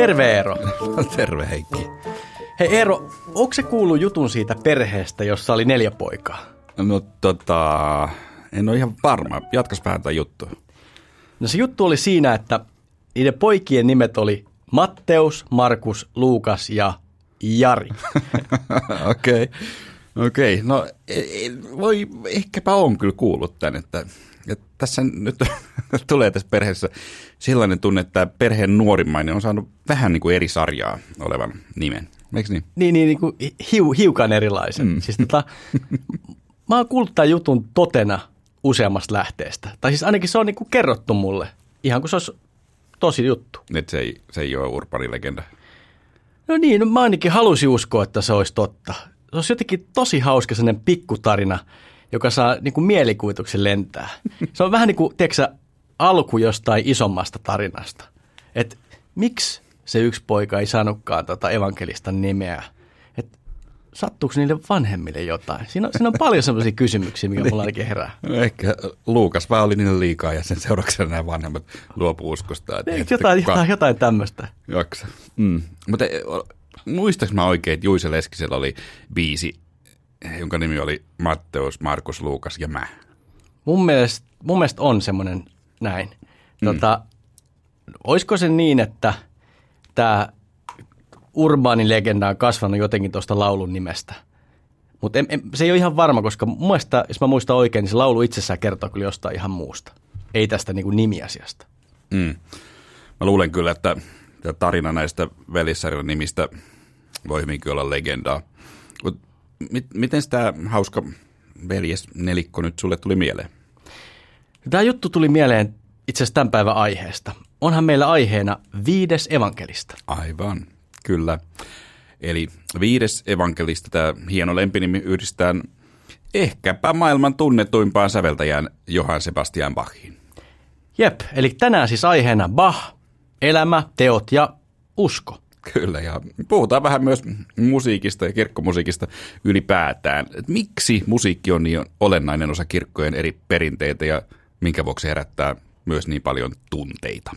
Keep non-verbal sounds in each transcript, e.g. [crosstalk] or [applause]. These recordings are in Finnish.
Terve Eero. [laughs] Terve Heikki. Hei Eero, onko se kuullut jutun siitä perheestä, jossa oli neljä poikaa? No tota, en ole ihan varma. Jatkas vähän tätä juttua. No se juttu oli siinä, että niiden poikien nimet oli Matteus, Markus, Luukas ja Jari. [laughs] Okei. Okei, okay. no e, e, voi, ehkäpä on kyllä kuullut tämän, että, että tässä nyt [laughs] tulee tässä perheessä sellainen tunne, että perheen nuorimmainen on saanut vähän niin kuin eri sarjaa olevan nimen. Eikö niin? Niin, niin, niin kuin hiu, hiukan erilaisen. Mm. Siis tota, mä oon kuullut tämän jutun totena useammasta lähteestä. Tai siis ainakin se on niin kuin kerrottu mulle, ihan kuin se olisi tosi juttu. Että se ei, se ei ole urbani legenda. No niin, no mä ainakin halusin uskoa, että se olisi totta. Se olisi jotenkin tosi hauska sellainen pikkutarina, joka saa niin kuin mielikuvituksen lentää. Se on vähän niin kuin, tiedätkö, alku jostain isommasta tarinasta. Että miksi se yksi poika ei saanutkaan tota evankelista nimeä? Että sattuuko niille vanhemmille jotain? Siinä on, siinä on paljon sellaisia kysymyksiä, mikä mulla ainakin herää. No ehkä Luukas vaan oli niin liikaa ja sen seurauksena nämä vanhemmat luopu uskosta. Että jotain, kuka... jotain, jotain tämmöistä? Jaksa. Mm. Mutta muistaaks mä oikein, että Juise Leskisellä oli biisi, jonka nimi oli Matteus, Markus, Luukas ja mä? Mun mielestä, mun mielestä on semmoinen näin. Mm. Tota, mm. Olisiko se niin, että tämä urbaani legenda on kasvanut jotenkin tuosta laulun nimestä? Mutta se ei ole ihan varma, koska mun mielestä, jos mä muistan oikein, niin se laulu itsessään kertoo kyllä jostain ihan muusta. Ei tästä niin kuin nimiasiasta. Mm. Mä luulen kyllä, että tarina näistä velissarjan nimistä voi hyvinkin olla legendaa. Mut mit, miten tämä hauska veljes nelikko nyt sulle tuli mieleen? Tämä juttu tuli mieleen itse asiassa tämän päivän aiheesta. Onhan meillä aiheena viides evankelista. Aivan, kyllä. Eli viides evankelista, tämä hieno lempinimi yhdistää ehkäpä maailman tunnetuimpaan säveltäjään Johann Sebastian Bachin. Jep, eli tänään siis aiheena Bach, elämä, teot ja usko. Kyllä, ja puhutaan vähän myös musiikista ja kirkkomusiikista ylipäätään. Et miksi musiikki on niin olennainen osa kirkkojen eri perinteitä ja minkä vuoksi herättää myös niin paljon tunteita?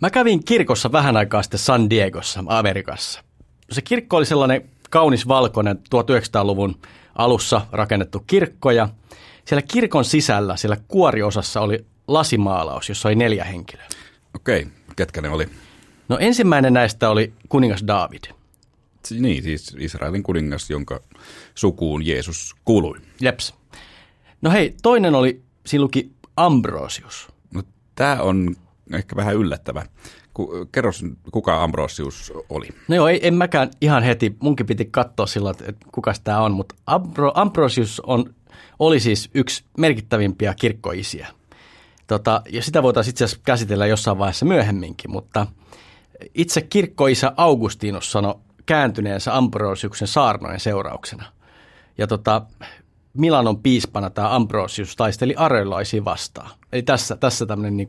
Mä kävin kirkossa vähän aikaa sitten San Diegossa, Amerikassa. Se kirkko oli sellainen kaunis valkoinen 1900-luvun alussa rakennettu kirkko ja siellä kirkon sisällä, siellä kuoriosassa oli lasimaalaus, jossa oli neljä henkilöä. Okei, ketkä ne oli? No ensimmäinen näistä oli kuningas David. Niin, siis Israelin kuningas, jonka sukuun Jeesus kuului. Jeps. No hei, toinen oli siluki Ambrosius. No tämä on ehkä vähän yllättävä. Kerro, kuka Ambrosius oli? No joo, ei, en mäkään ihan heti. Munkin piti katsoa silloin, että kuka tämä on, mutta Ambro, Ambrosius on, oli siis yksi merkittävimpiä kirkkoisiä. Tota, ja sitä voitaisiin itse asiassa käsitellä jossain vaiheessa myöhemminkin, mutta itse kirkkoisä Augustinus sanoi kääntyneensä Ambrosiuksen saarnojen seurauksena. Ja tota, Milanon piispana tämä Ambrosius taisteli arelaisia vastaan. Eli tässä, tässä tämmöinen niin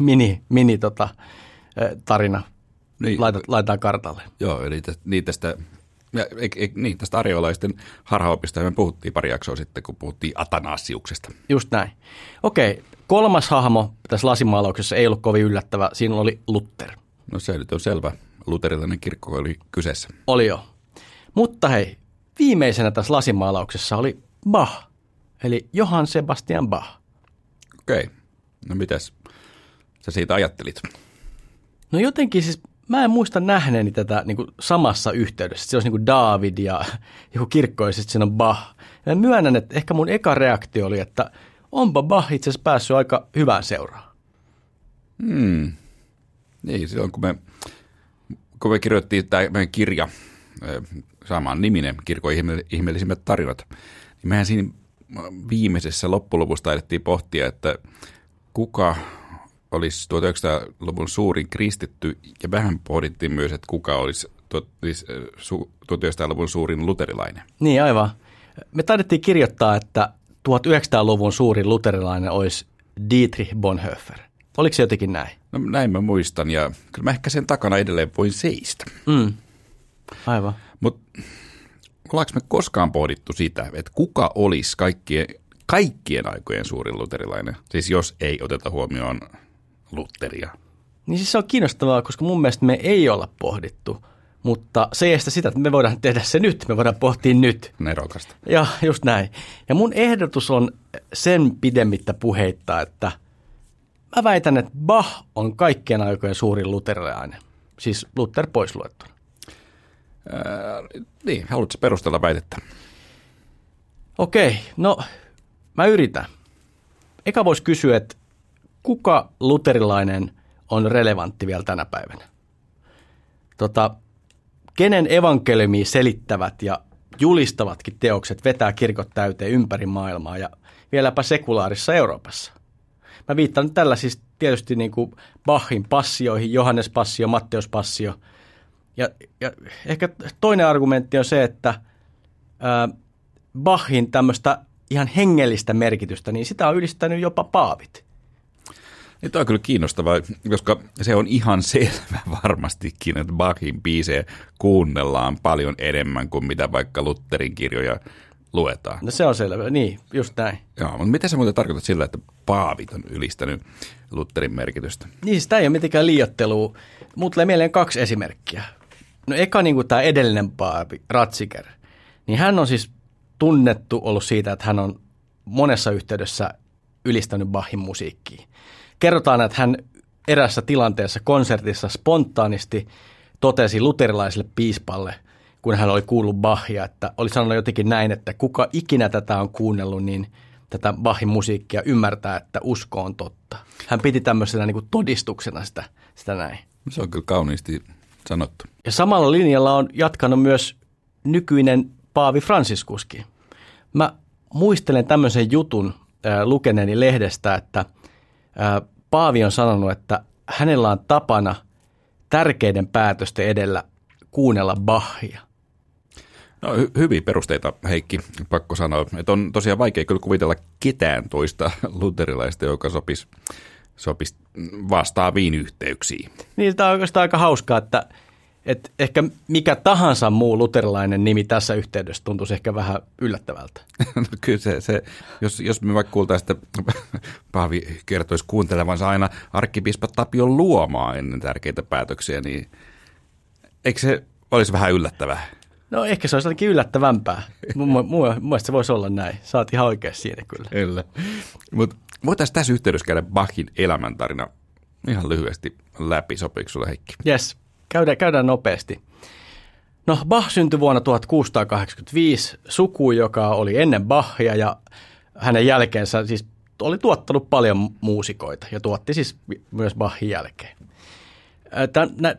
mini, mini tota, tarina niin, laitetaan kartalle. Joo, eli tästä, niin tästä ja, e, e, niin, tästä arjolaisten harhaopista me puhuttiin pari jaksoa sitten, kun puhuttiin Atanasiuksesta. Just näin. Okei, kolmas hahmo tässä lasimaalauksessa ei ollut kovin yllättävä. Siinä oli Luther. No se nyt on selvä. Luterilainen kirkko oli kyseessä. Oli jo. Mutta hei, viimeisenä tässä lasimaalauksessa oli Bach, eli Johann Sebastian Bach. Okei, no mitäs sä siitä ajattelit? No jotenkin siis mä en muista nähneeni tätä niin kuin samassa yhteydessä. Se olisi niin kuin David ja [laughs] joku kirkko ja sitten siinä on Bach. Ja myönnän, että ehkä mun eka reaktio oli, että onpa Bach itse asiassa päässyt aika hyvään seuraan. Hmm. Niin, silloin kun me, kun me kirjoittiin tämä kirja, saamaan niminen kirkon ihmeellisimmät tarinat, niin mehän siinä viimeisessä loppuluvussa taidettiin pohtia, että kuka olisi 1900-luvun suurin kristitty ja vähän pohdittiin myös, että kuka olisi 1900-luvun suurin luterilainen. Niin, aivan. Me taidettiin kirjoittaa, että 1900-luvun suurin luterilainen olisi Dietrich Bonhoeffer. Oliko se jotenkin näin? No näin mä muistan ja kyllä mä ehkä sen takana edelleen voin seistä. Mm. Aivan. Mutta ollaanko me koskaan pohdittu sitä, että kuka olisi kaikkien kaikkien aikojen suurin luterilainen. Siis jos ei oteta huomioon Lutheria. Niin siis se on kiinnostavaa, koska mun mielestä me ei olla pohdittu, mutta se ei estä sitä, että me voidaan tehdä se nyt, me voidaan pohtia nyt. Nerokasta. Ja just näin. Ja mun ehdotus on sen pidemmittä puheitta, että mä väitän, että Bach on kaikkien aikojen suurin luterilainen. Siis Luther pois luettuna. Ää, niin, haluatko perustella väitettä? Okei, no mä yritän. Eka voisi kysyä, että kuka luterilainen on relevantti vielä tänä päivänä? Tota, kenen evankeliumia selittävät ja julistavatkin teokset vetää kirkot täyteen ympäri maailmaa ja vieläpä sekulaarissa Euroopassa? Mä viittaan tällä siis tietysti niin kuin Bachin passioihin, Johannes passio, Matteus passio. Ja, ja ehkä toinen argumentti on se, että ää, Bachin tämmöistä ihan hengellistä merkitystä, niin sitä on ylistänyt jopa paavit. Ja tämä on kyllä kiinnostavaa, koska se on ihan selvä varmastikin, että Bachin biisejä kuunnellaan paljon enemmän kuin mitä vaikka Lutherin kirjoja luetaan. No se on selvä, niin, just näin. Joo, mutta mitä sä muuten tarkoitat sillä, että paavit on ylistänyt Lutherin merkitystä? Niin, sitä ei ole mitenkään liiottelua. Muut tulee mieleen kaksi esimerkkiä. No eka niin kuin tämä edellinen paavi, Ratziger, niin hän on siis tunnettu ollut siitä, että hän on monessa yhteydessä ylistänyt Bachin musiikkiin. Kerrotaan, että hän erässä tilanteessa konsertissa spontaanisti totesi luterilaiselle piispalle, kun hän oli kuullut Bachia, että oli sanonut jotenkin näin, että kuka ikinä tätä on kuunnellut, niin tätä Bachin musiikkia ymmärtää, että usko on totta. Hän piti tämmöisenä niin kuin todistuksena sitä, sitä näin. Se on kyllä kauniisti sanottu. Ja samalla linjalla on jatkanut myös nykyinen Paavi Franciskuskin. Mä muistelen tämmöisen jutun äh, lukeneeni lehdestä, että äh, Paavi on sanonut, että hänellä on tapana tärkeiden päätösten edellä kuunnella Bachia. No hy- hyviä perusteita, Heikki, pakko sanoa. Että on tosiaan vaikea kyllä kuvitella ketään toista [laughs] luterilaista, joka sopisi sopisi vastaaviin yhteyksiin. Niin, tämä on oikeastaan aika hauskaa, että, että ehkä mikä tahansa muu luterilainen nimi tässä yhteydessä tuntuisi ehkä vähän yllättävältä. [laughs] no kyllä se, se jos, jos me vaikka kuultaisiin, että [laughs] Paavi kertoisi kuuntelevansa aina arkkipiispa Tapion luomaa ennen tärkeitä päätöksiä, niin eikö se olisi vähän yllättävää? No ehkä se olisi jotenkin yllättävämpää. Mun mielestä se voisi olla näin. Saat ihan oikein siinä kyllä. Kyllä. Mutta voitaisiin tässä yhteydessä käydä Bachin elämäntarina ihan lyhyesti läpi. Sopiiko sulle Heikki? Yes, käydään, käydään nopeasti. No Bach syntyi vuonna 1685 suku, joka oli ennen Bachia ja hänen jälkeensä siis oli tuottanut paljon muusikoita ja tuotti siis myös Bachin jälkeen.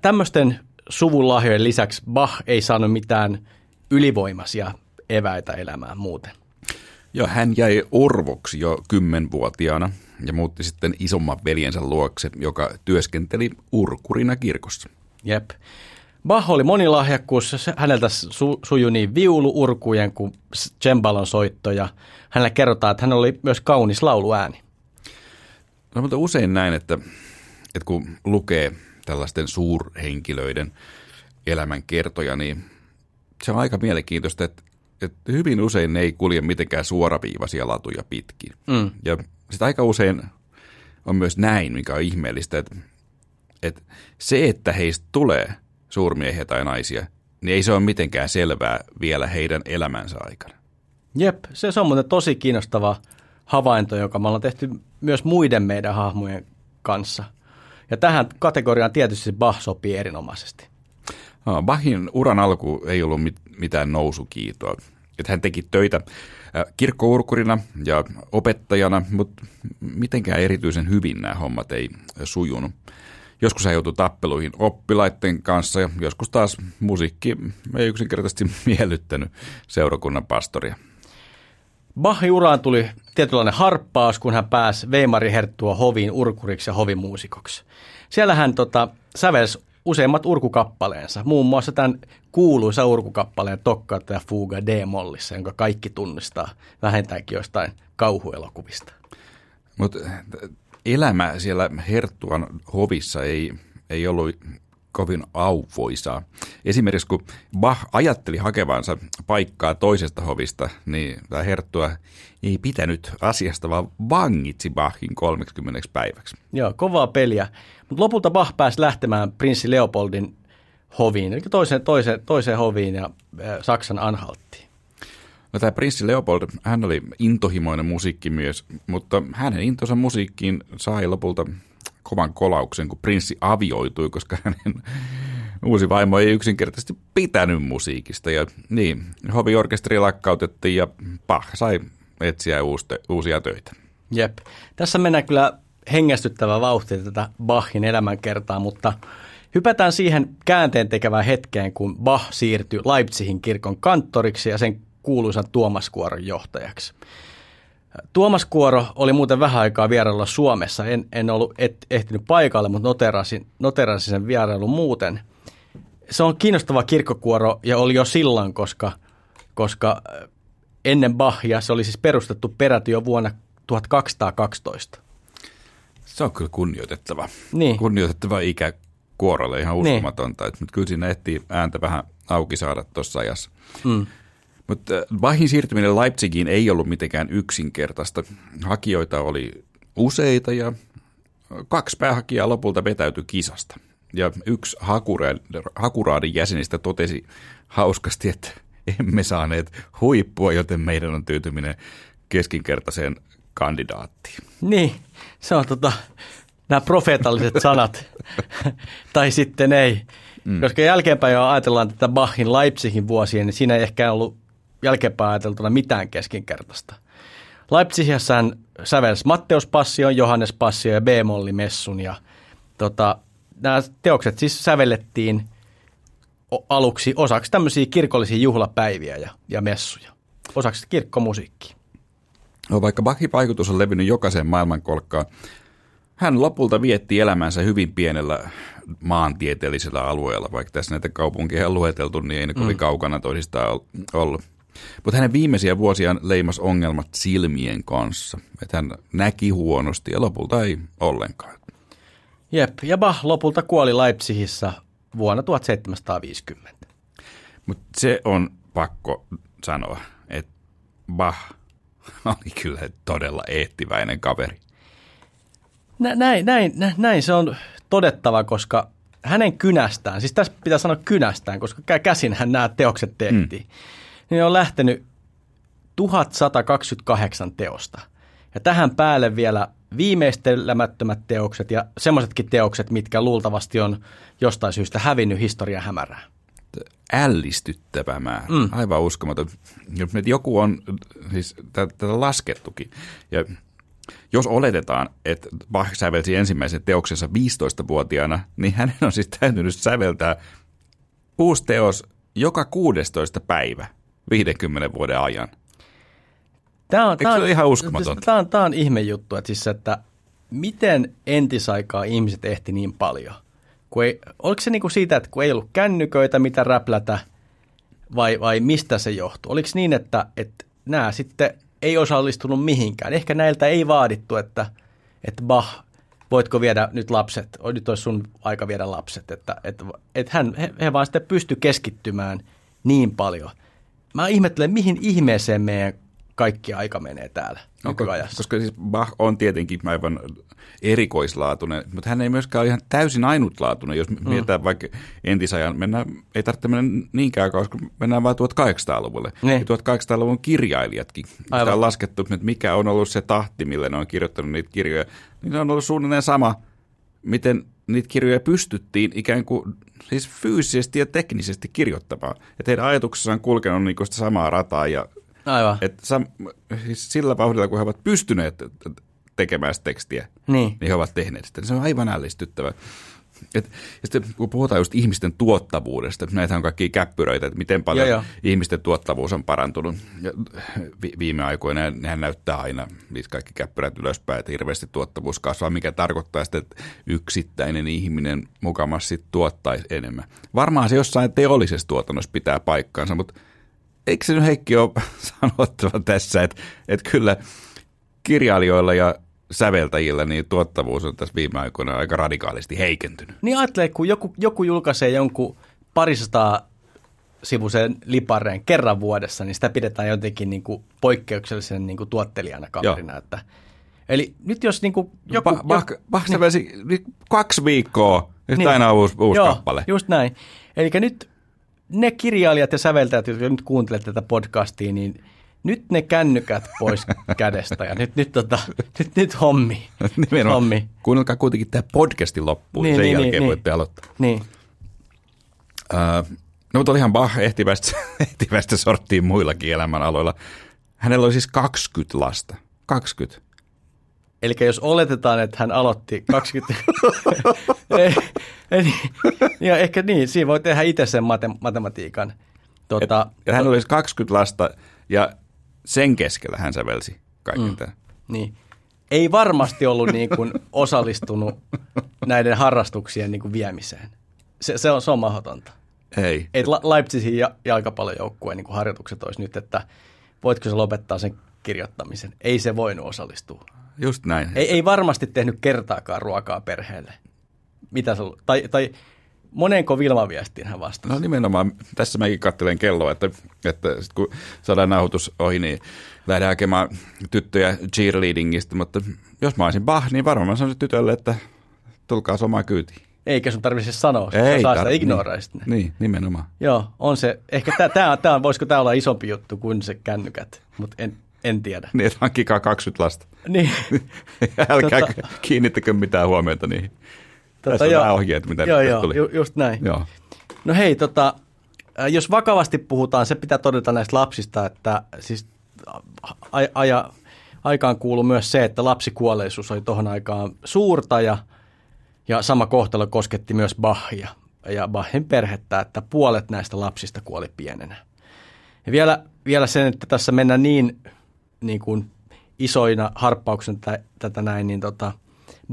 Tämmöisten suvun lahjojen lisäksi Bach ei saanut mitään ylivoimaisia eväitä elämään muuten. Joo, hän jäi orvoksi jo kymmenvuotiaana ja muutti sitten isomman veljensä luokse, joka työskenteli urkurina kirkossa. Jep. Bach oli monilahjakkuus, häneltä su- sujui niin viuluurkujen kuin cembalon soitto ja hänellä kerrotaan, että hän oli myös kaunis lauluääni. No, mutta usein näin, että, että kun lukee tällaisten suurhenkilöiden elämän kertoja, niin se on aika mielenkiintoista, että, että hyvin usein ne ei kulje mitenkään suoraviivaisia latuja pitkin. Mm. Ja sitten aika usein on myös näin, mikä on ihmeellistä, että, että se, että heistä tulee suurmiehiä tai naisia, niin ei se ole mitenkään selvää vielä heidän elämänsä aikana. Jep, se, se on muuten tosi kiinnostava havainto, joka me ollaan tehty myös muiden meidän hahmojen kanssa – ja tähän kategoriaan tietysti Bach sopii erinomaisesti. No, Bachin uran alku ei ollut mit, mitään nousukiitoa. Että hän teki töitä kirkkourkurina ja opettajana, mutta mitenkään erityisen hyvin nämä hommat ei sujunut. Joskus hän joutui tappeluihin oppilaiden kanssa ja joskus taas musiikki ei yksinkertaisesti [laughs] miellyttänyt seurakunnan pastoria. Bachin uraan tuli tietynlainen harppaus, kun hän pääsi Weimari Herttua hoviin urkuriksi ja hovimuusikoksi. Siellä hän tota, sävelsi useimmat urkukappaleensa, muun muassa tämän kuuluisa urkukappaleen Toccata ja Fuga D-mollissa, jonka kaikki tunnistaa vähintäänkin jostain kauhuelokuvista. Mutta elämä siellä Herttuan hovissa ei, ei ollut kovin auvoisaa. Esimerkiksi kun Bach ajatteli hakevansa paikkaa toisesta hovista, niin tämä herttua ei pitänyt asiasta, vaan vangitsi Bachin 30 päiväksi. Joo, kovaa peliä. Mutta lopulta Bach pääsi lähtemään prinssi Leopoldin hoviin, eli toiseen, toiseen, toiseen hoviin ja Saksan Anhalttiin. No tämä prinssi Leopold, hän oli intohimoinen musiikkimies, mutta hänen intonsa musiikkiin sai lopulta kovan kolauksen, kun prinssi avioitui, koska hänen uusi vaimo ei yksinkertaisesti pitänyt musiikista. Ja niin, hoviorkesteri lakkautettiin ja pah, sai etsiä uusia töitä. Jep. Tässä mennään kyllä hengästyttävä vauhti tätä Bachin elämänkertaa, mutta hypätään siihen käänteen tekevään hetkeen, kun Bach siirtyi Leipzigin kirkon kanttoriksi ja sen kuuluisan Tuomaskuoron johtajaksi. Tuomas Kuoro oli muuten vähän aikaa vierailla Suomessa. En, en ollut et, ehtinyt paikalle, mutta noterasin, noterasin sen vierailun muuten. Se on kiinnostava kirkkokuoro ja oli jo silloin, koska, koska äh, ennen Bachia se oli siis perustettu peräti jo vuonna 1212. Se on kyllä kunnioitettava. Niin. Kunnioitettava ikä kuorolle ihan niin. uskomatonta. Niin. Mutta kyllä siinä ehtii ääntä vähän auki saada tuossa ajassa. Mm. Mutta äh, Bachin siirtyminen Leipzigiin ei ollut mitenkään yksinkertaista. Hakijoita oli useita ja kaksi päähakijaa lopulta vetäytyi kisasta. Ja yksi hakuraadin jäsenistä totesi hauskasti, että emme saaneet huippua, joten meidän on tyytyminen keskinkertaiseen kandidaattiin. Niin, se on tota, nämä profeetalliset sanat, [laughs] tai sitten ei. Mm. Koska jälkeenpäin jo ajatellaan tätä Bachin Leipzigin vuosia, niin siinä ei ehkä ollut jälkeenpäin ajateltuna mitään keskinkertaista. Leipzigissä hän sävelsi Matteus Passion, Johannes Passion ja B-molli Messun ja tota, nämä teokset siis sävellettiin aluksi osaksi tämmöisiä kirkollisia juhlapäiviä ja, ja messuja, osaksi kirkkomusiikkia. No, vaikka Bachin vaikutus on levinnyt jokaiseen maailmankolkkaan, hän lopulta vietti elämänsä hyvin pienellä maantieteellisellä alueella, vaikka tässä näitä kaupunkeja on lueteltu, niin ei ne kovin mm. kaukana toisistaan ollut. Mutta hänen viimeisiä vuosiaan leimas ongelmat silmien kanssa. Että hän näki huonosti ja lopulta ei ollenkaan. Jep, ja Bach lopulta kuoli Leipzigissä vuonna 1750. Mutta se on pakko sanoa, että Bach [laughs] oli kyllä todella eettiväinen kaveri. Nä, näin, näin, näin se on todettava, koska hänen kynästään, siis tässä pitää sanoa kynästään, koska käsinhän nämä teokset tehtiin. Mm niin on lähtenyt 1128 teosta. Ja tähän päälle vielä viimeistelemättömät teokset ja semmoisetkin teokset, mitkä luultavasti on jostain syystä hävinnyt historia hämärää. Ällistyttävä määrä. Mm. Aivan uskomaton. Joku on siis tätä laskettukin. Ja jos oletetaan, että Bach sävelsi ensimmäisen teoksensa 15-vuotiaana, niin hänen on siis täytynyt säveltää uusi teos joka 16 päivä 50 vuoden ajan. Tämä on, tämä on, ihan uskomatonta? Tämä on, tämä on ihme juttu, että, siis, että miten entisaikaa ihmiset ehti niin paljon? Kun ei, oliko se niin kuin siitä, että kun ei ollut kännyköitä, mitä räplätä, vai, vai mistä se johtuu? Oliko niin, että, että nämä sitten ei osallistunut mihinkään? Ehkä näiltä ei vaadittu, että, että bah, voitko viedä nyt lapset, nyt olisi sun aika viedä lapset, että, että, että hän, he, he vaan sitten pysty keskittymään niin paljon – mä ihmettelen, mihin ihmeeseen meidän kaikki aika menee täällä no, nykyajassa. Koska siis Bach on tietenkin aivan erikoislaatuinen, mutta hän ei myöskään ole ihan täysin ainutlaatuinen. Jos mm. mietitään vaikka entisajan, mennään, ei tarvitse mennä niinkään koska mennään vain 1800-luvulle. Ne. 1800-luvun kirjailijatkin. Aivan. on laskettu, että mikä on ollut se tahti, millä ne on kirjoittanut niitä kirjoja. Niin on ollut suunnilleen sama, miten niitä kirjoja pystyttiin ikään kuin siis fyysisesti ja teknisesti kirjoittamaan. Että heidän ajatuksessaan on kulkenut niin sitä samaa rataa ja Aivan. Että sam, siis sillä vauhdilla, kun he ovat pystyneet tekemään sitä tekstiä, niin. niin he ovat tehneet sitä. Se on aivan ällistyttävä. Et, ja sitten kun puhutaan just ihmisten tuottavuudesta, näitä on kaikki käppyröitä, että miten paljon joo. ihmisten tuottavuus on parantunut. Ja vi, viime aikoina nehän näyttää aina niitä kaikki käppyrät ylöspäin, että hirveästi tuottavuus kasvaa, mikä tarkoittaa sitä, että yksittäinen ihminen mukamassa tuottaisi enemmän. Varmaan se jossain teollisessa tuotannossa pitää paikkaansa, mutta eikö se nyt Heikki ole [laughs] sanottava tässä, että, että kyllä kirjailijoilla ja säveltäjillä niin tuottavuus on tässä viime aikoina aika radikaalisti heikentynyt. Niin ajattelee, kun joku, joku julkaisee jonkun parisataa sivuisen lipareen kerran vuodessa, niin sitä pidetään jotenkin niin kuin poikkeuksellisen niin kuin tuottelijana kaverina. Että, eli nyt jos niin kuin joku... Ba- Bach, Bach sävelsi kaksi viikkoa, nyt niin. aina uusi, uusi Joo, kappale. just näin. Eli nyt ne kirjailijat ja säveltäjät, jotka nyt kuuntelet tätä podcastia, niin nyt ne kännykät pois [laughs] kädestä ja nyt, nyt, tota, nyt, nyt hommi. [laughs] Nimenomaan. hommi. Kuunnelkaa kuitenkin tämä podcastin loppuun, niin, sen Niin, niin, jälkeen niin, voitte aloittaa. Niin. Uh, no mutta olihan Bach ehtivästä, [laughs] ehtivästä sorttiin muillakin elämänaloilla. Hänellä oli siis 20 lasta. 20. Eli jos oletetaan, että hän aloitti 20... ei, ei, niin. ja ehkä niin, siinä voi tehdä itse sen mate- matematiikan. Tota, Ja hän oli siis 20 lasta ja sen keskellä hän sävelsi kaiken mm. tämän. niin. Ei varmasti ollut niin kuin osallistunut näiden harrastuksien niin kuin viemiseen. Se, se, on, se on mahdotonta. Ei. Ei La- Leipzigin ja, jalkapallojoukkueen niin kuin harjoitukset olisi nyt, että voitko se lopettaa sen kirjoittamisen. Ei se voinut osallistua. Just näin. Ei, ei varmasti tehnyt kertaakaan ruokaa perheelle. Mitä se, tai, tai moneenko Vilma-viestiin hän vastasi? No nimenomaan, tässä mäkin katselen kelloa, että, että sit kun saadaan nauhoitus ohi, niin lähdetään hakemaan tyttöjä cheerleadingista, mutta jos mä olisin Bach, niin varmaan mä sanoisin tytölle, että tulkaa somaa kyytiin. Eikä sun tarvitse sanoa, sitä, Ei saa sitä ignoraa niin, sitten. niin, nimenomaan. Joo, on se. Ehkä tää, tää, voisiko tämä olla isompi juttu kuin se kännykät, mutta en, en tiedä. Niin, että hankkikaa 20 lasta. Niin, [laughs] Älkää Tota- kiinnittäkö mitään huomiota niihin. Tässä on nämä ohjeet, mitä joo, joo, tuli. ju, just näin. Joo. No hei, tota, äh, jos vakavasti puhutaan, se pitää todeta näistä lapsista, että siis a, aja, aikaan kuuluu myös se, että lapsikuolleisuus oli tuohon aikaan suurta ja, ja sama kohtalo kosketti myös Bachia ja Bachin perhettä, että puolet näistä lapsista kuoli pienenä. Ja vielä, vielä sen, että tässä mennään niin, niin kuin isoina harppauksena tätä, tätä näin, niin tota,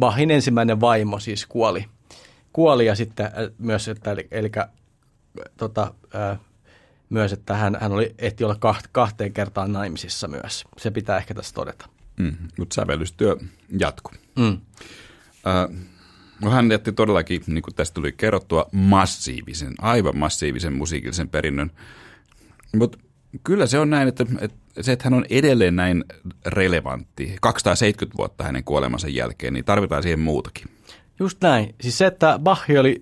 Bachin ensimmäinen vaimo siis kuoli, kuoli ja sitten äh, myös, että eli, eli tota, äh, myös, että hän, hän oli, ehti olla kaht, kahteen kertaan naimisissa myös. Se pitää ehkä tässä todeta. Mm, mutta sävellystyö jatkuu. Mm. Äh, no hän jätti todellakin, niin kuin tästä tuli kerrottua, massiivisen, aivan massiivisen musiikillisen perinnön. Mutta kyllä se on näin, että, että se, että hän on edelleen näin relevantti, 270 vuotta hänen kuolemansa jälkeen, niin tarvitaan siihen muutakin. Just näin. Siis se, että Bach oli,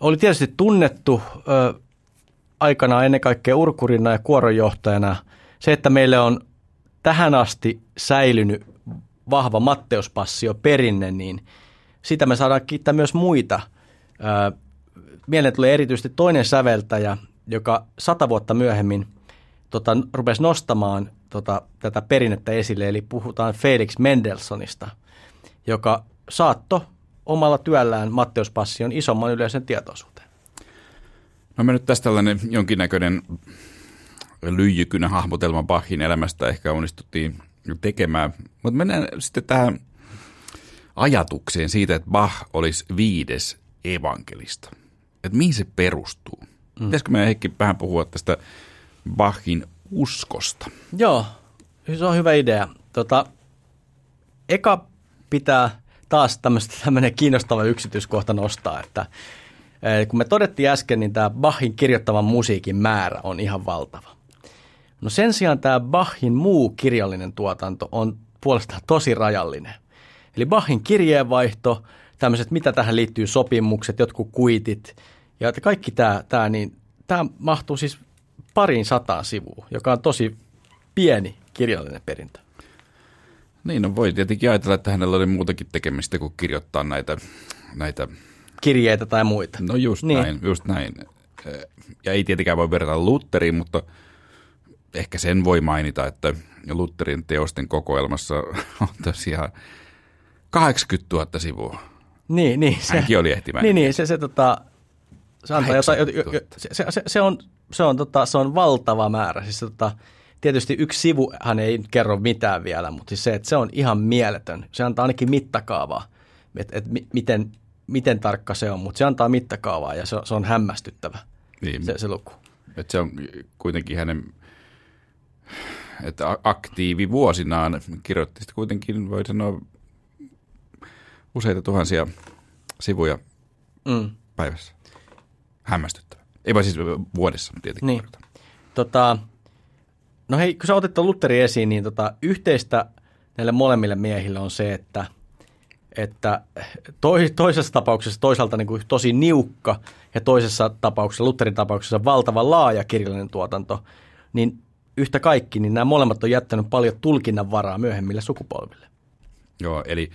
oli tietysti tunnettu ö, aikanaan ennen kaikkea urkurina ja kuoronjohtajana. Se, että meille on tähän asti säilynyt vahva Matteuspassio perinne, niin sitä me saadaan kiittää myös muita. Ö, mieleen tulee erityisesti toinen säveltäjä, joka sata vuotta myöhemmin tota, rupesi nostamaan tota, tätä perinnettä esille, eli puhutaan Felix Mendelssohnista, joka saatto omalla työllään Matteuspassion isomman yleisen tietoisuuteen. No me nyt tästä tällainen jonkinnäköinen lyijykynä hahmotelma Bachin elämästä ehkä onnistuttiin tekemään. Mutta mennään sitten tähän ajatukseen siitä, että Bach olisi viides evankelista. Että mihin se perustuu? Mm. Pitäisikö meidän Heikki vähän puhua tästä Bachin uskosta? Joo, se on hyvä idea. Tota, eka pitää taas tämmöinen kiinnostava yksityiskohta nostaa, että eh, kun me todettiin äsken, niin tämä Bachin kirjoittavan musiikin määrä on ihan valtava. No sen sijaan tämä Bachin muu kirjallinen tuotanto on puolestaan tosi rajallinen. Eli Bachin kirjeenvaihto, tämmöiset, mitä tähän liittyy, sopimukset, jotkut kuitit ja kaikki tämä, tämä, niin tämä mahtuu siis pariin sataan sivuun, joka on tosi pieni kirjallinen perintö. Niin, no voi tietenkin ajatella, että hänellä oli muutakin tekemistä kuin kirjoittaa näitä, näitä Kirjeitä tai muita. No just Niin. näin, just näin. Ja ei tietenkään voi verrata Lutheriin, mutta ehkä sen voi mainita, että Lutherin teosten kokoelmassa [laughs] on tosiaan 80 000 sivua. Niin, niin. Se, Hänkin oli ehtimäinen. Niin, niin se, se, tota, se, antaa jotain, jo, jo, 80 se, se, se, on, se, on, tota, se on valtava määrä. Siis, tota, tietysti yksi sivu hän ei kerro mitään vielä, mutta siis se, että se on ihan mieletön. Se antaa ainakin mittakaavaa, että et, mi- miten, miten tarkka se on, mutta se antaa mittakaavaa ja se, on- se on hämmästyttävä Niin, se, se luku. että se on kuitenkin hänen että a- aktiivivuosinaan kirjoitti sitä kuitenkin, voi sanoa, Useita tuhansia sivuja Mm. päivässä. Hämmästyttävä. Ei vaan siis vuodessa tietenkin. Niin. Tota, no hei, kun sä otit tuon Lutherin esiin, niin tota, yhteistä näille molemmille miehille on se, että, että toi, toisessa tapauksessa toisaalta niin kuin tosi niukka ja toisessa tapauksessa, Lutherin tapauksessa valtava laaja kirjallinen tuotanto, niin yhtä kaikki, niin nämä molemmat on jättänyt paljon tulkinnan varaa myöhemmille sukupolville. Joo, eli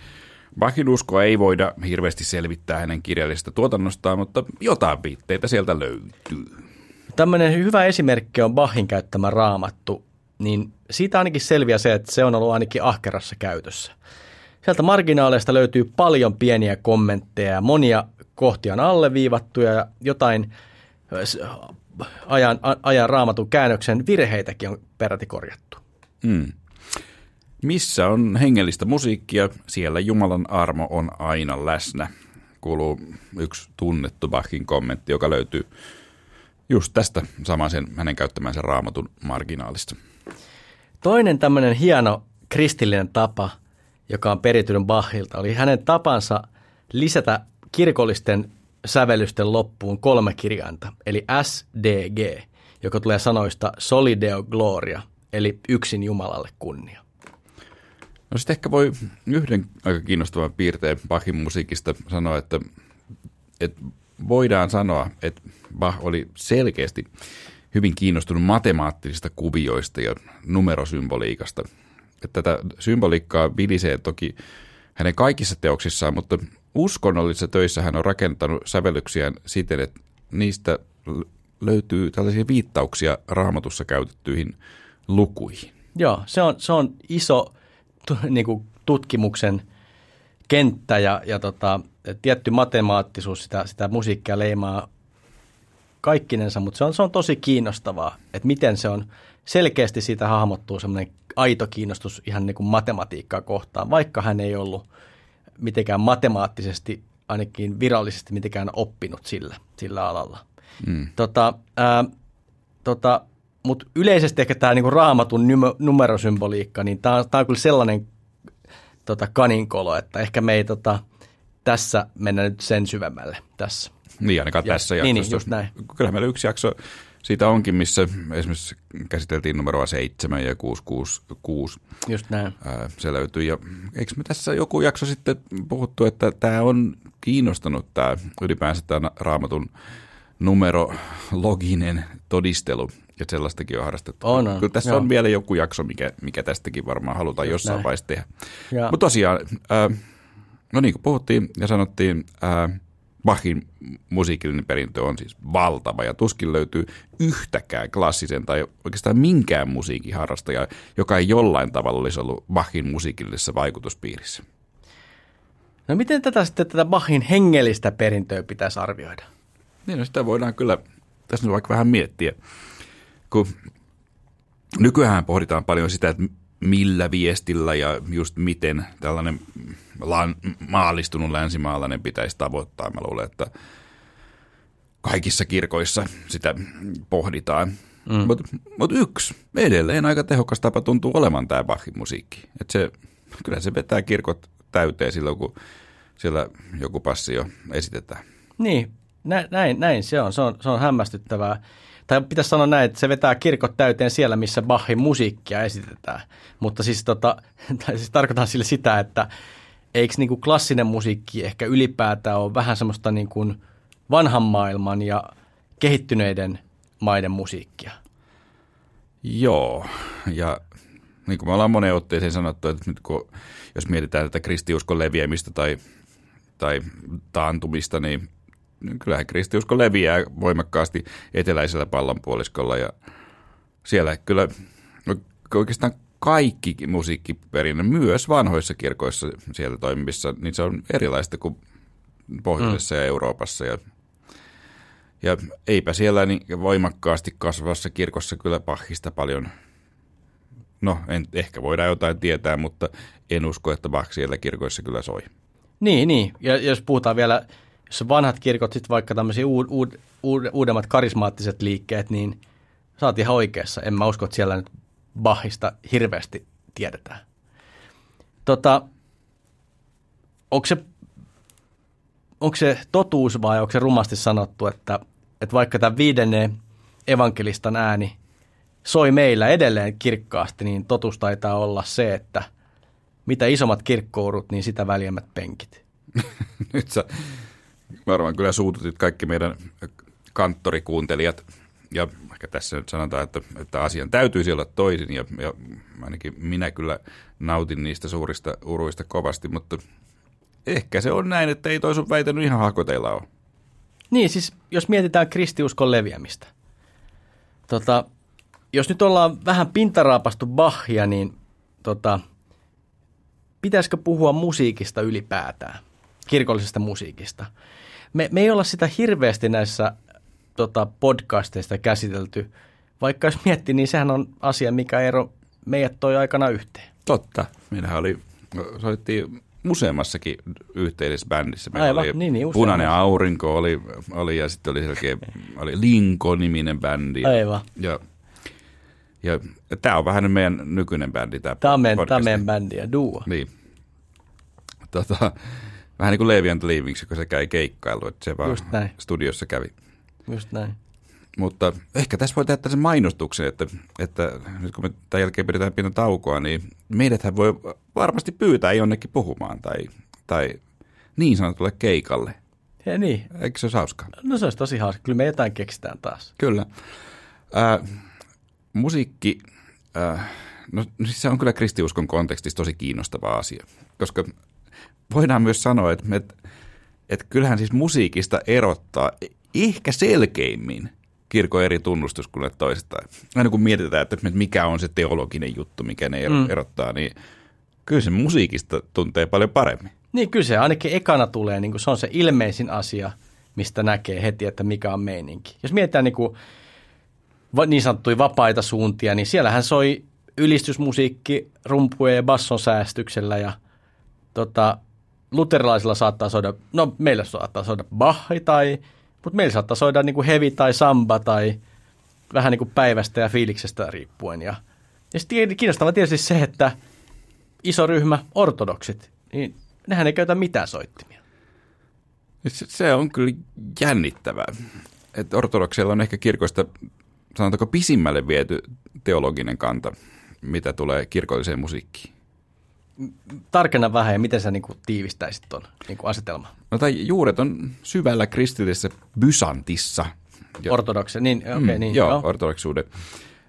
Bachin uskoa ei voida hirveästi selvittää hänen kirjallisesta tuotannostaan, mutta jotain viitteitä sieltä löytyy. Tämmöinen hyvä esimerkki on Bachin käyttämä raamattu, niin siitä ainakin selviää se, että se on ollut ainakin ahkerassa käytössä. Sieltä marginaaleista löytyy paljon pieniä kommentteja ja monia kohtia on alleviivattuja ja jotain ajan, ajan raamatun käännöksen virheitäkin on peräti korjattu. Hmm. Missä on hengellistä musiikkia, siellä Jumalan armo on aina läsnä. Kuuluu yksi tunnettu Bachin kommentti, joka löytyy just tästä samaisen hänen käyttämänsä raamatun marginaalista. Toinen tämmöinen hieno kristillinen tapa, joka on peritynyt Bachilta, oli hänen tapansa lisätä kirkollisten sävellysten loppuun kolme kirjainta, eli SDG, joka tulee sanoista Solideo Gloria, eli yksin Jumalalle kunnia. No sitten ehkä voi yhden aika kiinnostavan piirteen Bachin musiikista sanoa, että, että voidaan sanoa, että Bach oli selkeästi hyvin kiinnostunut matemaattisista kuvioista ja numerosymboliikasta. Että tätä symboliikkaa vilisee toki hänen kaikissa teoksissaan, mutta uskonnollisissa töissä hän on rakentanut sävellyksiään siten, että niistä löytyy tällaisia viittauksia raamatussa käytettyihin lukuihin. Joo, se on, se on iso [laughs] niin kuin tutkimuksen kenttä ja, ja tota, tietty matemaattisuus sitä, sitä musiikkia leimaa kaikkinensa, mutta se on, se on tosi kiinnostavaa, että miten se on, selkeästi siitä hahmottuu semmoinen aito kiinnostus ihan niin kuin matematiikkaa kohtaan, vaikka hän ei ollut mitenkään matemaattisesti, ainakin virallisesti mitenkään oppinut sillä, sillä alalla. Mm. Tota, ää, tota, mutta yleisesti ehkä tämä niinku raamatun numerosymboliikka, niin tämä on, on kyllä sellainen tota, kaninkolo, että ehkä me ei tota, tässä mennä nyt sen syvemmälle tässä. Niin, ainakaan ja, tässä jaksossa. Niin, niin, just näin. Kyllä meillä yksi jakso siitä onkin, missä esimerkiksi käsiteltiin numeroa 7 ja 666. Just näin. Ää, se löytyy. Ja eikö me tässä joku jakso sitten puhuttu, että tämä on kiinnostanut tämä ylipäänsä tämä raamatun numerologinen todistelu, ja sellaistakin on harrastettu. On, on. Kyllä tässä Joo. on vielä joku jakso, mikä, mikä tästäkin varmaan halutaan Just jossain näin. vaiheessa tehdä. Mutta tosiaan, äh, no niin kuin puhuttiin ja sanottiin, äh, Bachin musiikillinen perintö on siis valtava ja tuskin löytyy yhtäkään klassisen tai oikeastaan minkään musiikin harrastaja, joka ei jollain tavalla olisi ollut Bachin musiikillisessa vaikutuspiirissä. No miten tätä sitten tätä Bachin hengellistä perintöä pitäisi arvioida? Niin, no sitä voidaan kyllä tässä nyt vaikka vähän miettiä kun nykyään pohditaan paljon sitä, että millä viestillä ja just miten tällainen maalistunut länsimaalainen pitäisi tavoittaa. Mä luulen, että kaikissa kirkoissa sitä pohditaan. Mm. Mutta mut yksi edelleen aika tehokas tapa tuntuu olevan tämä Bachin musiikki. Et se, kyllä se vetää kirkot täyteen silloin, kun siellä joku passio esitetään. Niin, näin, näin se on. Se on, se on hämmästyttävää tai pitäisi sanoa näin, että se vetää kirkot täyteen siellä, missä Bachin musiikkia esitetään. Mutta siis, tota, [laughs] tai siis tarkoitan sille sitä, että eikö niin kuin klassinen musiikki ehkä ylipäätään ole vähän semmoista niin kuin vanhan maailman ja kehittyneiden maiden musiikkia? Joo, ja niin kuin me ollaan moneen otteeseen sanottu, että nyt kun, jos mietitään tätä kristiuskon leviämistä tai, tai taantumista, niin kyllähän kristiusko leviää voimakkaasti eteläisellä pallonpuoliskolla ja siellä kyllä oikeastaan kaikki musiikkiperinnö, myös vanhoissa kirkoissa siellä toimivissa, niin se on erilaista kuin pohjoisessa mm. ja Euroopassa. Ja, ja eipä siellä niin voimakkaasti kasvavassa kirkossa kyllä pahista paljon, no en, ehkä voidaan jotain tietää, mutta en usko, että Bach siellä kirkoissa kyllä soi. Niin, niin. Ja jos puhutaan vielä jos vanhat kirkot, sitten vaikka tämmöisiä uud, uud, uud, uudemmat karismaattiset liikkeet, niin saat ihan oikeassa. En mä usko, että siellä nyt Bachista hirveästi tiedetään. Tota, onko se onko se totuus vai onko se rumasti sanottu, että, että vaikka tämä viidennen evankelistan ääni soi meillä edelleen kirkkaasti, niin totuus taitaa olla se, että mitä isommat kirkkourut, niin sitä väljemmät penkit. [laughs] Nyt sä varmaan kyllä suututit kaikki meidän kanttorikuuntelijat ja ehkä tässä nyt sanotaan, että, että asian täytyisi olla toisin ja, ja ainakin minä kyllä nautin niistä suurista uruista kovasti, mutta ehkä se on näin, että ei toi sun väitänyt ihan hakoteilla ole. Niin, siis jos mietitään kristiuskon leviämistä. Tota, jos nyt ollaan vähän pintaraapastu Bachia, niin tota, pitäisikö puhua musiikista ylipäätään, kirkollisesta musiikista? Me, me ei olla sitä hirveästi näissä tota, podcasteista käsitelty. Vaikka jos miettii, niin sehän on asia, mikä ero meidät toi aikana yhteen. Totta. Meillähän oli, soittiin useammassakin yhteisessä bändissä. Meillä Aivan, oli niin, niin, Punainen aurinko oli, oli ja sitten oli selkeä, oli Linko-niminen bändi. Aivan. Ja, ja, ja tämä on vähän meidän nykyinen bändi. Tämä, tämä on meidän, tämä meidän bändi ja duo. Niin. Tota, vähän niin kuin Levi and Leavings, kun se käy keikkailu, että se vaan studiossa kävi. Just näin. Mutta ehkä tässä voi tehdä sen mainostuksen, että, että nyt kun me tämän jälkeen pidetään pienen taukoa, niin meidäthän voi varmasti pyytää jonnekin puhumaan tai, tai niin sanotulle keikalle. Ja niin. Eikö se olisi hauskaa? No se olisi tosi hauska. Kyllä me jotain keksitään taas. Kyllä. Äh, musiikki, äh, no siis se on kyllä kristiuskon kontekstissa tosi kiinnostava asia, koska voidaan myös sanoa, että, että, että kyllähän siis musiikista erottaa ehkä selkeimmin kirkon eri tunnustus kuin ne toistaan. Aina kun mietitään, että mikä on se teologinen juttu, mikä ne mm. erottaa, niin kyllä se musiikista tuntee paljon paremmin. Niin kyllä se ainakin ekana tulee, niin kuin se on se ilmeisin asia, mistä näkee heti, että mikä on meininki. Jos mietitään niin, kuin, niin sanottuja vapaita suuntia, niin siellähän soi ylistysmusiikki rumpujen ja basson säästyksellä ja tota, luterilaisilla saattaa soida, no meillä saattaa soida Bach tai mutta meillä saattaa soida niin kuin heavy tai samba tai vähän niin kuin päivästä ja fiiliksestä riippuen. Ja, ja sitten kiinnostavaa tietysti se, että iso ryhmä ortodoksit, niin nehän ei käytä mitään soittimia. Se on kyllä jännittävää. Että ortodokseilla on ehkä kirkoista, sanotaanko pisimmälle viety teologinen kanta, mitä tulee kirkolliseen musiikkiin tarkenna vähän ja miten sä niin kuin tiivistäisit tuon niin asetelman? No tai juuret on syvällä kristillisessä Bysantissa. Ortodoksi, niin okei. Okay, mm, niin, joo, joo, ortodoksuuden.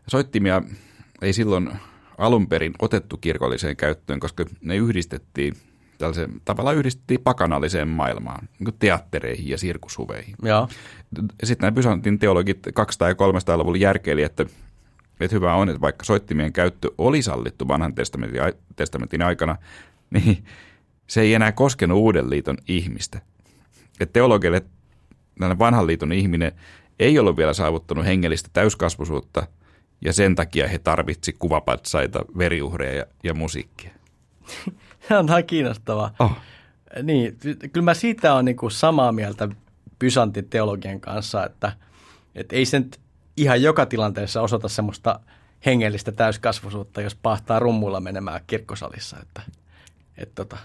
Soittimia ei silloin alun perin otettu kirkolliseen käyttöön, koska ne yhdistettiin tällaiseen, tavallaan yhdistettiin pakanalliseen maailmaan, niin teattereihin ja sirkushuveihin. Joo. Sitten nämä Byzantin teologit 200- ja 300-luvulla järkeili, että että hyvä on, että vaikka soittimien käyttö oli sallittu vanhan testamentin, testamentin aikana, [laughs] niin se ei enää koskenut uuden liiton ihmistä. Että teologille tällainen vanhan liiton ihminen ei ollut vielä saavuttanut hengellistä täyskasvuisuutta, ja sen takia he tarvitsi kuvapatsaita, veriuhreja ja, ja musiikkia. [laughs] Se on ihan kiinnostavaa. Oh. Niin, kyllä mä siitä on niin samaa mieltä Byzantin teologian kanssa, että, että ei sen ihan joka tilanteessa osoita semmoista hengellistä täyskasvuisuutta, jos pahtaa rummuilla menemään kirkkosalissa. Että, et tota.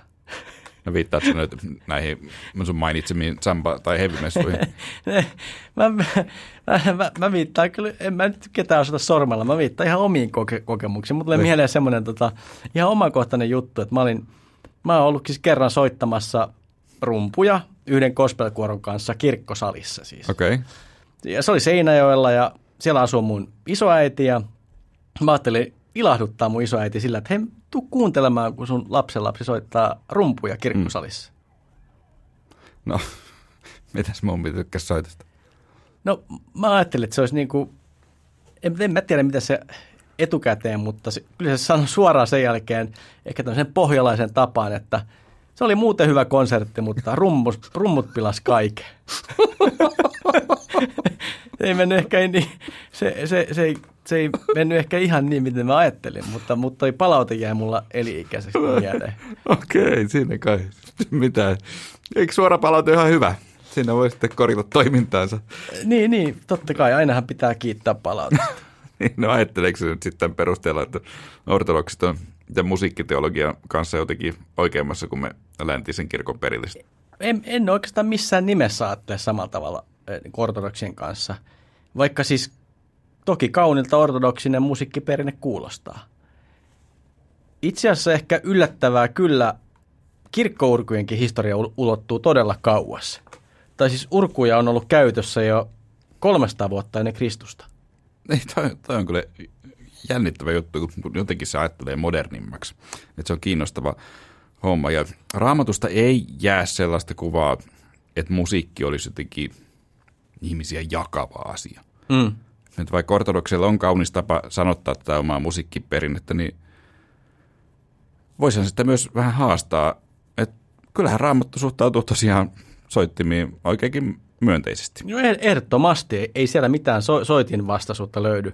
No viittaatko nyt näihin sun mainitsemiin samba- tai heavy-messuihin? [laughs] mä, mä, mä, mä, viittaan kyllä, en mä nyt ketään osata sormella, mä viittaan ihan omiin koke- kokemuksiin. Mutta tulee niin. mieleen semmoinen tota, ihan omakohtainen juttu, että mä olin, mä oon ollut siis kerran soittamassa rumpuja yhden gospelkuoron kanssa kirkkosalissa siis. Okei. Okay. Ja se oli Seinäjoella ja siellä asuu mun isoäiti ja mä ajattelin ilahduttaa mun isoäiti sillä, että hei, tuu kuuntelemaan, kun sun lapsenlapsi soittaa rumpuja kirkkosalissa. Mm. No, [laughs] mitäs mun tykkäs soitosta? No, mä ajattelin, että se olisi niin kuin, en, en mä tiedä mitä se etukäteen, mutta se, kyllä se sanoi suoraan sen jälkeen ehkä tämmöisen pohjalaisen tapaan, että se oli muuten hyvä konsertti, mutta rummut, rummut pilas kaiken. [laughs] ei mennyt ehkä niin, se, se, se, ei, se ei mennyt ehkä ihan niin, miten mä ajattelin, mutta, mutta toi palaute jäi mulla eli-ikäiseksi mieleen. Okei, okay, siinä kai mitään. Eikö suora palaute ihan hyvä? Siinä voi sitten korjata toimintaansa. Niin, niin, totta kai. Ainahan pitää kiittää palautetta. [laughs] niin, no ajatteleeko nyt sitten perusteella, että ortodoksit on ja musiikkiteologian kanssa jotenkin oikeammassa kuin me läntisen kirkon perilliset? En, en oikeastaan missään nimessä ajattele samalla tavalla ortodoksien kanssa. Vaikka siis toki kaunilta ortodoksinen musiikkiperinne kuulostaa. Itse asiassa ehkä yllättävää kyllä kirkkourkujenkin historia ul- ulottuu todella kauas. Tai siis urkuja on ollut käytössä jo 300 vuotta ennen Kristusta. Ei, toi, toi on kyllä jännittävä juttu, kun jotenkin se ajattelee modernimmaksi. Että se on kiinnostava homma. Ja raamatusta ei jää sellaista kuvaa, että musiikki olisi jotenkin ihmisiä jakava asia. Mm. Nyt vaikka ortodoksilla on kaunis tapa sanottaa tätä omaa musiikkiperinnettä, niin voisihan sitä myös vähän haastaa, että kyllähän raamattu suhtautuu tosiaan soittimiin oikeinkin myönteisesti. No eh- ehdottomasti, ei siellä mitään so- soitin vastaisuutta löydy.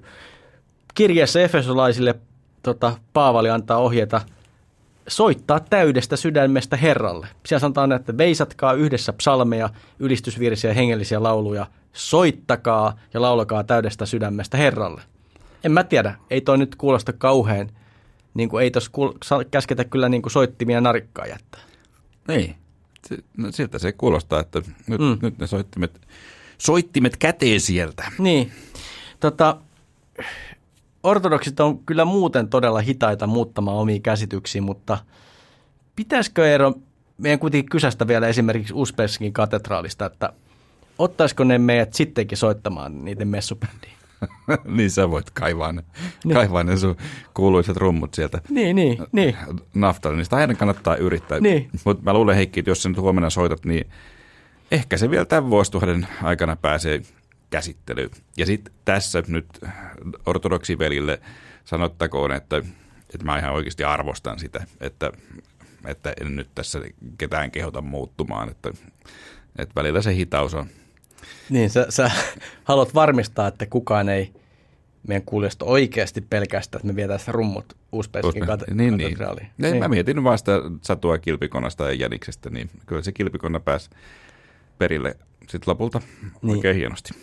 Kirjeessä Efesolaisille tota, Paavali antaa ohjeita soittaa täydestä sydämestä Herralle. Siellä sanotaan, että veisatkaa yhdessä psalmeja, ylistysvirsiä ja hengellisiä lauluja, soittakaa ja laulakaa täydestä sydämestä Herralle. En mä tiedä, ei toi nyt kuulosta kauhean, niin kuin ei tuossa kuul- käsketä kyllä niin kuin soittimia narikkaa jättää. Se, no siltä se kuulostaa, että nyt, mm. nyt ne soittimet, soittimet käteen sieltä. Niin. Tota, ortodoksit on kyllä muuten todella hitaita muuttamaan omia käsityksiä, mutta pitäisikö Eero meidän kuitenkin kysästä vielä esimerkiksi Uspenskin katedraalista, että ottaisiko ne meidät sittenkin soittamaan niiden messubändiin? [laughs] niin sä voit kaivaa ne, Niin. niin. kaivaa ne sun kuuluisat rummut sieltä Niin, niin, niin. naftalinista. Aina kannattaa yrittää. Niin. Mutta mä luulen Heikki, että jos sä nyt huomenna soitat, niin ehkä se vielä tämän vuosituhannen aikana pääsee käsittelyyn. Ja sitten tässä nyt ortodoksivelille sanottakoon, että, että mä ihan oikeasti arvostan sitä, että, että en nyt tässä ketään kehota muuttumaan, että, että välillä se hitaus on Niin, sä, sä haluat varmistaa, että kukaan ei meidän kuulijoista oikeasti pelkästään, että me vietäisiin rummut Uspenskin kate- niin, niin. niin. Mä mietin vaan sitä satua kilpikonasta ja jäniksestä, niin kyllä se kilpikonna pääsi perille sitten lopulta Niin. niin. oikein hienosti.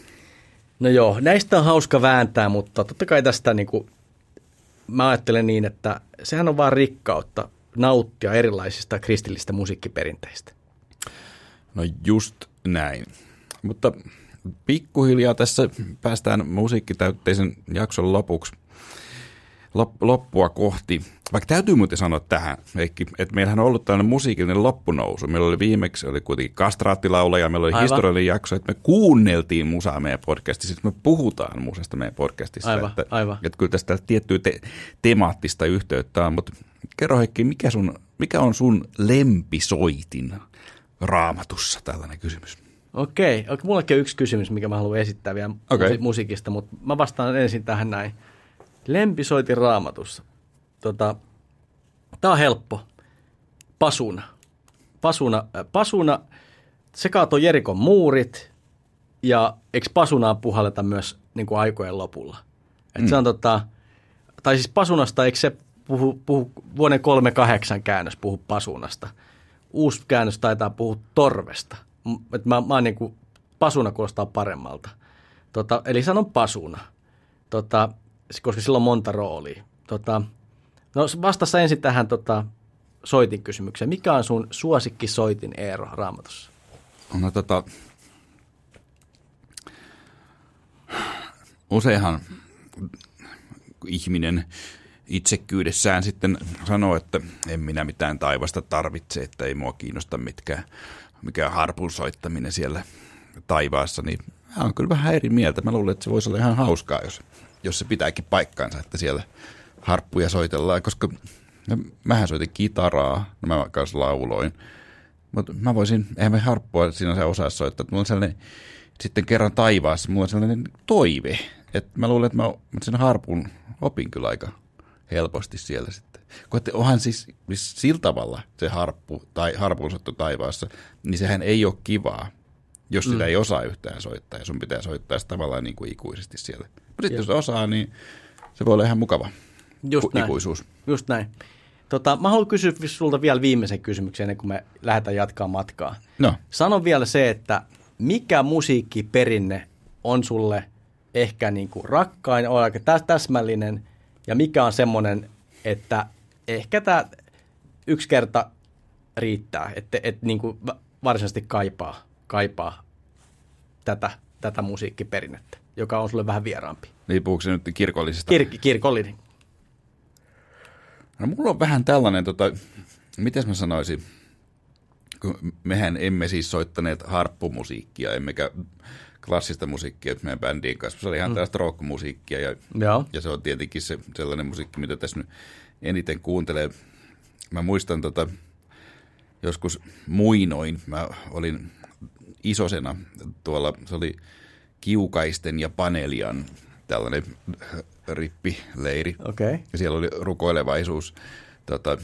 No joo, näistä on hauska vääntää, mutta totta kai tästä niin kuin, mä ajattelen niin, että sehän on vaan rikkautta nauttia erilaisista kristillistä musiikkiperinteistä. No just näin. Mutta pikkuhiljaa tässä päästään musiikkitäytteisen jakson lopuksi lop- loppua kohti. Vaikka täytyy muuten sanoa tähän, Heikki, että meillähän on ollut tällainen musiikillinen loppunousu. Meillä oli viimeksi, oli kuitenkin kastraattilaulaja, meillä oli Aivan. historiallinen jakso, että me kuunneltiin musaa meidän podcastissa, että me puhutaan musasta meidän podcastissa. Aivan, että, aivan. Että kyllä tästä tiettyä te- temaattista yhteyttä on, mutta kerro Heikki, mikä, sun, mikä on sun lempisoitin raamatussa, tällainen kysymys? Okei, okay. mullakin on yksi kysymys, mikä mä haluan esittää vielä musi- musiikista, mutta mä vastaan ensin tähän näin. Lempisoitin raamatussa. Tota, tää on helppo. Pasuna. Pasuna, äh, pasuna se kaatoi Jerikon muurit ja eikö pasunaan puhalleta myös niin kuin aikojen lopulla? Et se on tota, tai siis pasunasta, eikö se puhu, puhu vuoden 38 käännös puhu pasunasta? Uusi käännös taitaa puhua torvesta. Et mä, mä oon niin kuin, pasuna kuulostaa paremmalta. Tota, eli sanon pasuna, tota, koska sillä on monta roolia. Tota, no vastassa ensin tähän tota, soitin kysymykseen. Mikä on sun suosikki soitin Eero raamatussa? No tota, useinhan ihminen itsekyydessään sitten sanoo, että en minä mitään taivasta tarvitse, että ei mua kiinnosta mitkään, mikään harpun soittaminen siellä taivaassa, niin mä oon kyllä vähän eri mieltä. Mä luulen, että se voisi olla ihan hauskaa, jos, jos se pitääkin paikkaansa, että siellä harppuja soitellaan, koska no, mähän soitin kitaraa, no mä kanssa lauloin, mutta mä voisin, eihän mä harppua sinänsä osaa soittaa, että mulla on sellainen, sitten kerran taivaassa, mulla on sellainen toive, että mä luulen, että mä sen harpun opin kyllä aika helposti siellä sitten. Kun että onhan siis, siis sillä tavalla se harppu tai harpun soitto taivaassa, niin sehän ei ole kivaa, jos sitä ei osaa yhtään soittaa ja sun pitää soittaa sitä tavallaan niin kuin ikuisesti siellä. Mutta sitten jos osaa, niin se voi olla ihan mukava Just Ku- näin. ikuisuus. Just näin. Tota, mä haluan kysyä sulta vielä viimeisen kysymyksen ennen kuin me lähdetään jatkaa matkaa. No, Sano vielä se, että mikä musiikkiperinne on sulle ehkä niin kuin rakkain, on aika täs- täsmällinen, ja mikä on semmoinen, että ehkä tämä yksi kerta riittää, että et niin kuin varsinaisesti kaipaa, kaipaa tätä, tätä musiikkiperinnettä, joka on sulle vähän vieraampi. Niin puhuuko se nyt kirkollisesta? Kir- kirkollinen. No mulla on vähän tällainen, tota, miten mä sanoisin, kun mehän emme siis soittaneet harppumusiikkia, emmekä klassista musiikkia meidän bändien kanssa. Se oli ihan mm. tällaista rockmusiikkia ja, Joo. ja se on tietenkin se sellainen musiikki, mitä tässä nyt eniten kuuntelee. Mä muistan tota, joskus muinoin, mä olin isosena tuolla, se oli Kiukaisten ja Panelian tällainen rippileiri. Okay. Ja siellä oli rukoilevaisuus, tota,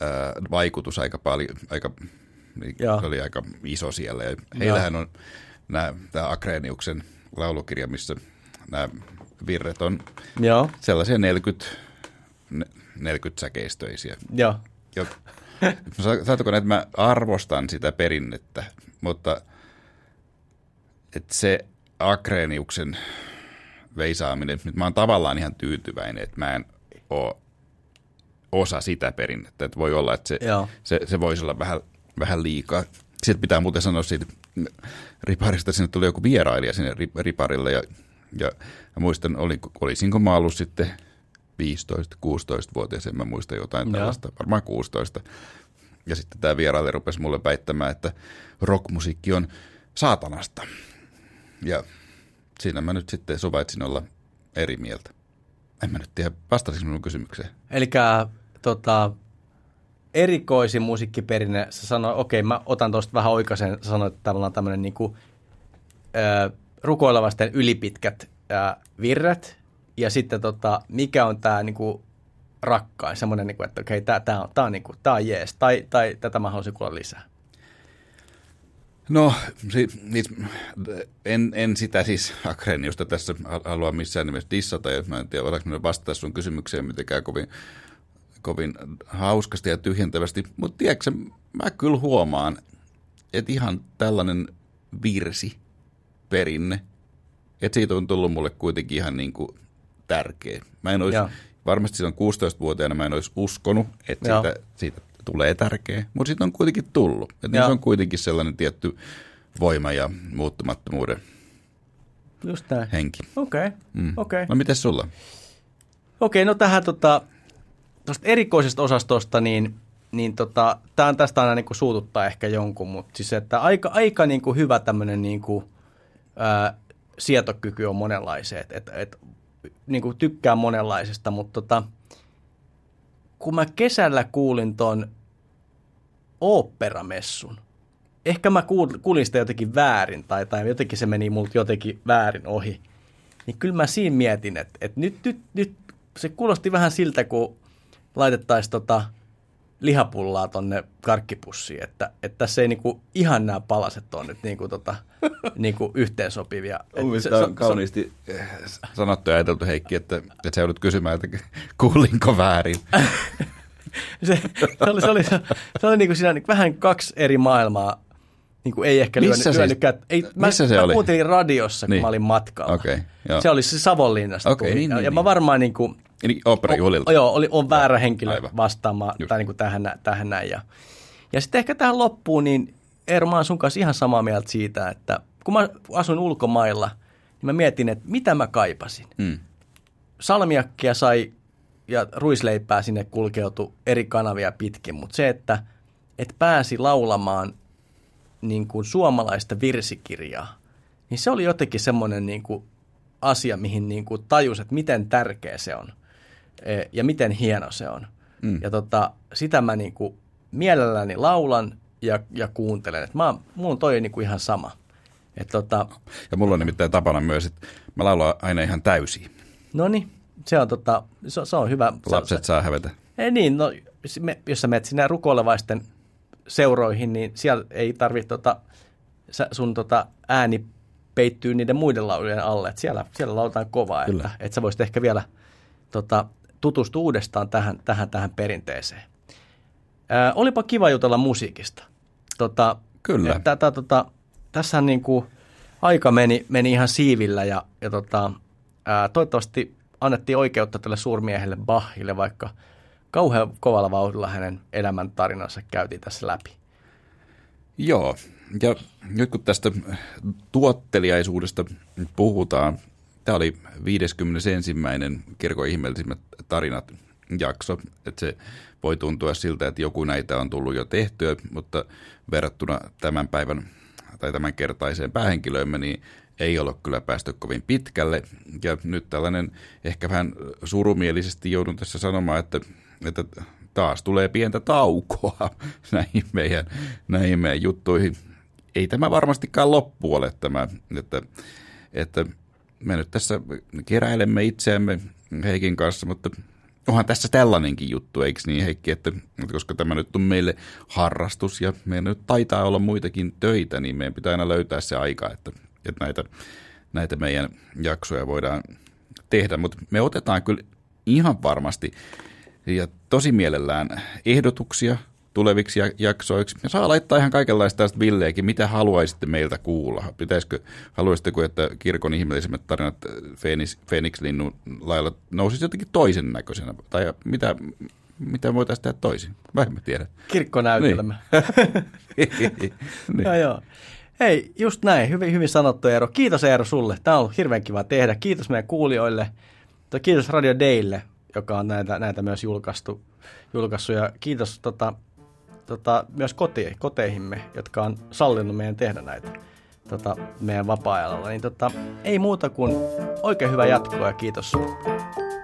ää, vaikutus aika paljon, aika, niin se oli aika iso siellä. Ja heillähän on tämä Akreniuksen laulukirja, missä nämä virret on Joo. sellaisia 40, ne- 40 säkeistöisiä. Jo, Sa- saatko näin, että mä arvostan sitä perinnettä, mutta että se Akreniuksen veisaaminen, nyt mä oon tavallaan ihan tyytyväinen, että mä en ole osa sitä perinnettä. Että voi olla, että se, Joo. se, se voisi olla vähän, vähän liikaa. Sitten pitää muuten sanoa siitä riparista, sinne tuli joku vierailija sinne ri- riparille ja, ja mä muistan, olin, olisinko mä ollut sitten 15-16-vuotias, en mä muista jotain Joo. tällaista, varmaan 16. Ja sitten tämä vierailija rupesi mulle väittämään, että rockmusiikki on saatanasta. Ja siinä mä nyt sitten suvaitsin olla eri mieltä. En mä nyt tiedä, vastasinko minun kysymykseen. Eli tota, erikoisin musiikkiperinne, sä sanoit, okei, mä otan tuosta vähän oikaisen, sä sanoit, että tavallaan tämmöinen niinku, rukoilevasten ylipitkät ö, virret, ja sitten tota, mikä on tämä niinku, rakkain, semmoinen, niinku, että okei, tämä tää on, tää on, niinku, tää on jees, tai, tai tätä mä haluaisin kuulla lisää. No, si, en, en sitä siis Akreniusta tässä halua missään nimessä dissata, ja mä en tiedä, voidaanko minä vastata sun kysymykseen mitenkään kovin, kovin hauskasti ja tyhjentävästi, mutta tiedätkö, mä kyllä huomaan, että ihan tällainen virsi, perinne, että siitä on tullut mulle kuitenkin ihan niin kuin tärkeä. Mä en olisi, Joo. varmasti silloin 16-vuotiaana mä en olisi uskonut, että Joo. siitä, siitä tulee tärkeä, mutta siitä on kuitenkin tullut. Että se on kuitenkin sellainen tietty voima ja muuttumattomuuden Just näin. henki. Okei, Mm. okei. No miten sulla? Okei, no tähän tota, tuosta erikoisesta osastosta, niin, niin tota, tää on tästä aina niin kuin suututtaa ehkä jonkun, mutta siis että aika, aika niin kuin hyvä tämmöinen niin kuin, ää, sietokyky on monenlaiseen, että et, niin kuin tykkää monenlaisesta, mutta tota, kun mä kesällä kuulin ton oopperamessun, ehkä mä kuul- kuulin sitä jotenkin väärin tai, tai jotenkin se meni multa jotenkin väärin ohi, niin kyllä mä siinä mietin, että, että nyt, nyt, nyt se kuulosti vähän siltä, kun laitettaisiin tota lihapullaa tonne karkkipussiin, että, että tässä ei niinku ihan nämä palaset ole nyt niinku tota, [laughs] niinku yhteensopivia. Se- se- kauniisti eh, sanottu ja ajateltu Heikki, että, että sä joudut kysymään, että kuulinko väärin. [laughs] se, se oli, se oli, se oli niin kuin siinä niin vähän kaksi eri maailmaa. Niin kuin ei ehkä Missä lyönyt, siis? lyönyt ei, mä, Missä se mä oli? kuuntelin radiossa, kun Niin. mä olin matkalla. Okei, joo. Se oli se Savonlinnasta. Okei, tuli. niin, ja, niin, mä niin. varmaan niin kuin, Eli oopperajuhlilta. O, joo, oli, on väärä henkilö Aivan. vastaamaan Just. tai niin kuin tähän, tähän näin. Ja, ja sitten ehkä tähän loppuun, niin Eero, mä oon sun kanssa ihan samaa mieltä siitä, että kun mä asuin ulkomailla, niin mä mietin, että mitä mä kaipasin. Mm. Salmiakkia sai ja ruisleipää sinne kulkeutui eri kanavia pitkin, mutta se, että et pääsi laulamaan niin kuin suomalaista virsikirjaa, niin se oli jotenkin semmoinen niin kuin asia, mihin niin kuin tajus, että miten tärkeä se on e, ja miten hieno se on. Mm. Ja tota, sitä mä niin kuin mielelläni laulan ja, ja kuuntelen. Et mä, mulla on toi niin kuin ihan sama. Et tota, Ja mulla on nimittäin tapana myös, että mä laulan aina ihan täysiä. no niin, se on, tota, se, se on hyvä. Se- Lapset saa hävetä. Ei niin, no, me, jos sä menet sinne rukoilevaisten seuroihin, niin siellä ei tarvitse tota, sun tota, ääni peittyy niiden muiden laulujen alle. Et siellä, siellä lauletaan kovaa, Kyllä. että, että sä voisit ehkä vielä tota, tutustua uudestaan tähän, tähän, tähän perinteeseen. Ää, olipa kiva jutella musiikista. Tota, Kyllä. Tätä, tota, tässähän niin kuin aika meni, meni ihan siivillä ja, ja tota, ää, toivottavasti annettiin oikeutta tälle suurmiehelle Bachille, vaikka kauhean kovalla vauhdilla hänen elämäntarinansa käytiin tässä läpi. Joo, ja nyt kun tästä tuotteliaisuudesta puhutaan, tämä oli 51. Kirkon ihmeellisimmät tarinat jakso, että se voi tuntua siltä, että joku näitä on tullut jo tehtyä, mutta verrattuna tämän päivän tai tämän kertaiseen päähenkilöömme, niin ei ole kyllä päästy kovin pitkälle. Ja nyt tällainen ehkä vähän surumielisesti joudun tässä sanomaan, että, että taas tulee pientä taukoa [laughs] näihin meidän, näihin meidän juttuihin. Ei tämä varmastikaan loppu ole tämä, että, että me nyt tässä keräilemme itseämme Heikin kanssa, mutta onhan tässä tällainenkin juttu, eikö niin Heikki, että, että koska tämä nyt on meille harrastus ja meillä nyt taitaa olla muitakin töitä, niin meidän pitää aina löytää se aika, että, että näitä, näitä meidän jaksoja voidaan tehdä, mutta me otetaan kyllä ihan varmasti ja tosi mielellään ehdotuksia tuleviksi jaksoiksi. Ja saa laittaa ihan kaikenlaista tästä villeekin, mitä haluaisitte meiltä kuulla. Pitäisikö, haluaisitteko, että kirkon ihmeellisimmät tarinat Phoenix, Phoenix-linnun lailla nousisi jotenkin toisen näköisenä? Tai mitä, mitä voitaisiin tehdä toisin? Mä en tiedä. Kirkkonäytelmä. Niin. [laughs] niin. [laughs] joo, joo. Hei, just näin. Hyvin, hyvin sanottu Eero. Kiitos Eero sulle. Tämä on ollut hirveän kiva tehdä. Kiitos meidän kuulijoille. Kiitos Radio Daylle, joka on näitä, näitä myös julkaistu, julkaissut. Ja kiitos tota, tota, myös koti, koteihimme, jotka on sallinut meidän tehdä näitä tota, meidän vapaa-ajalla. Niin tota, ei muuta kuin oikein hyvää jatkoa ja kiitos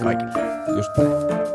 kaikille. Just näin.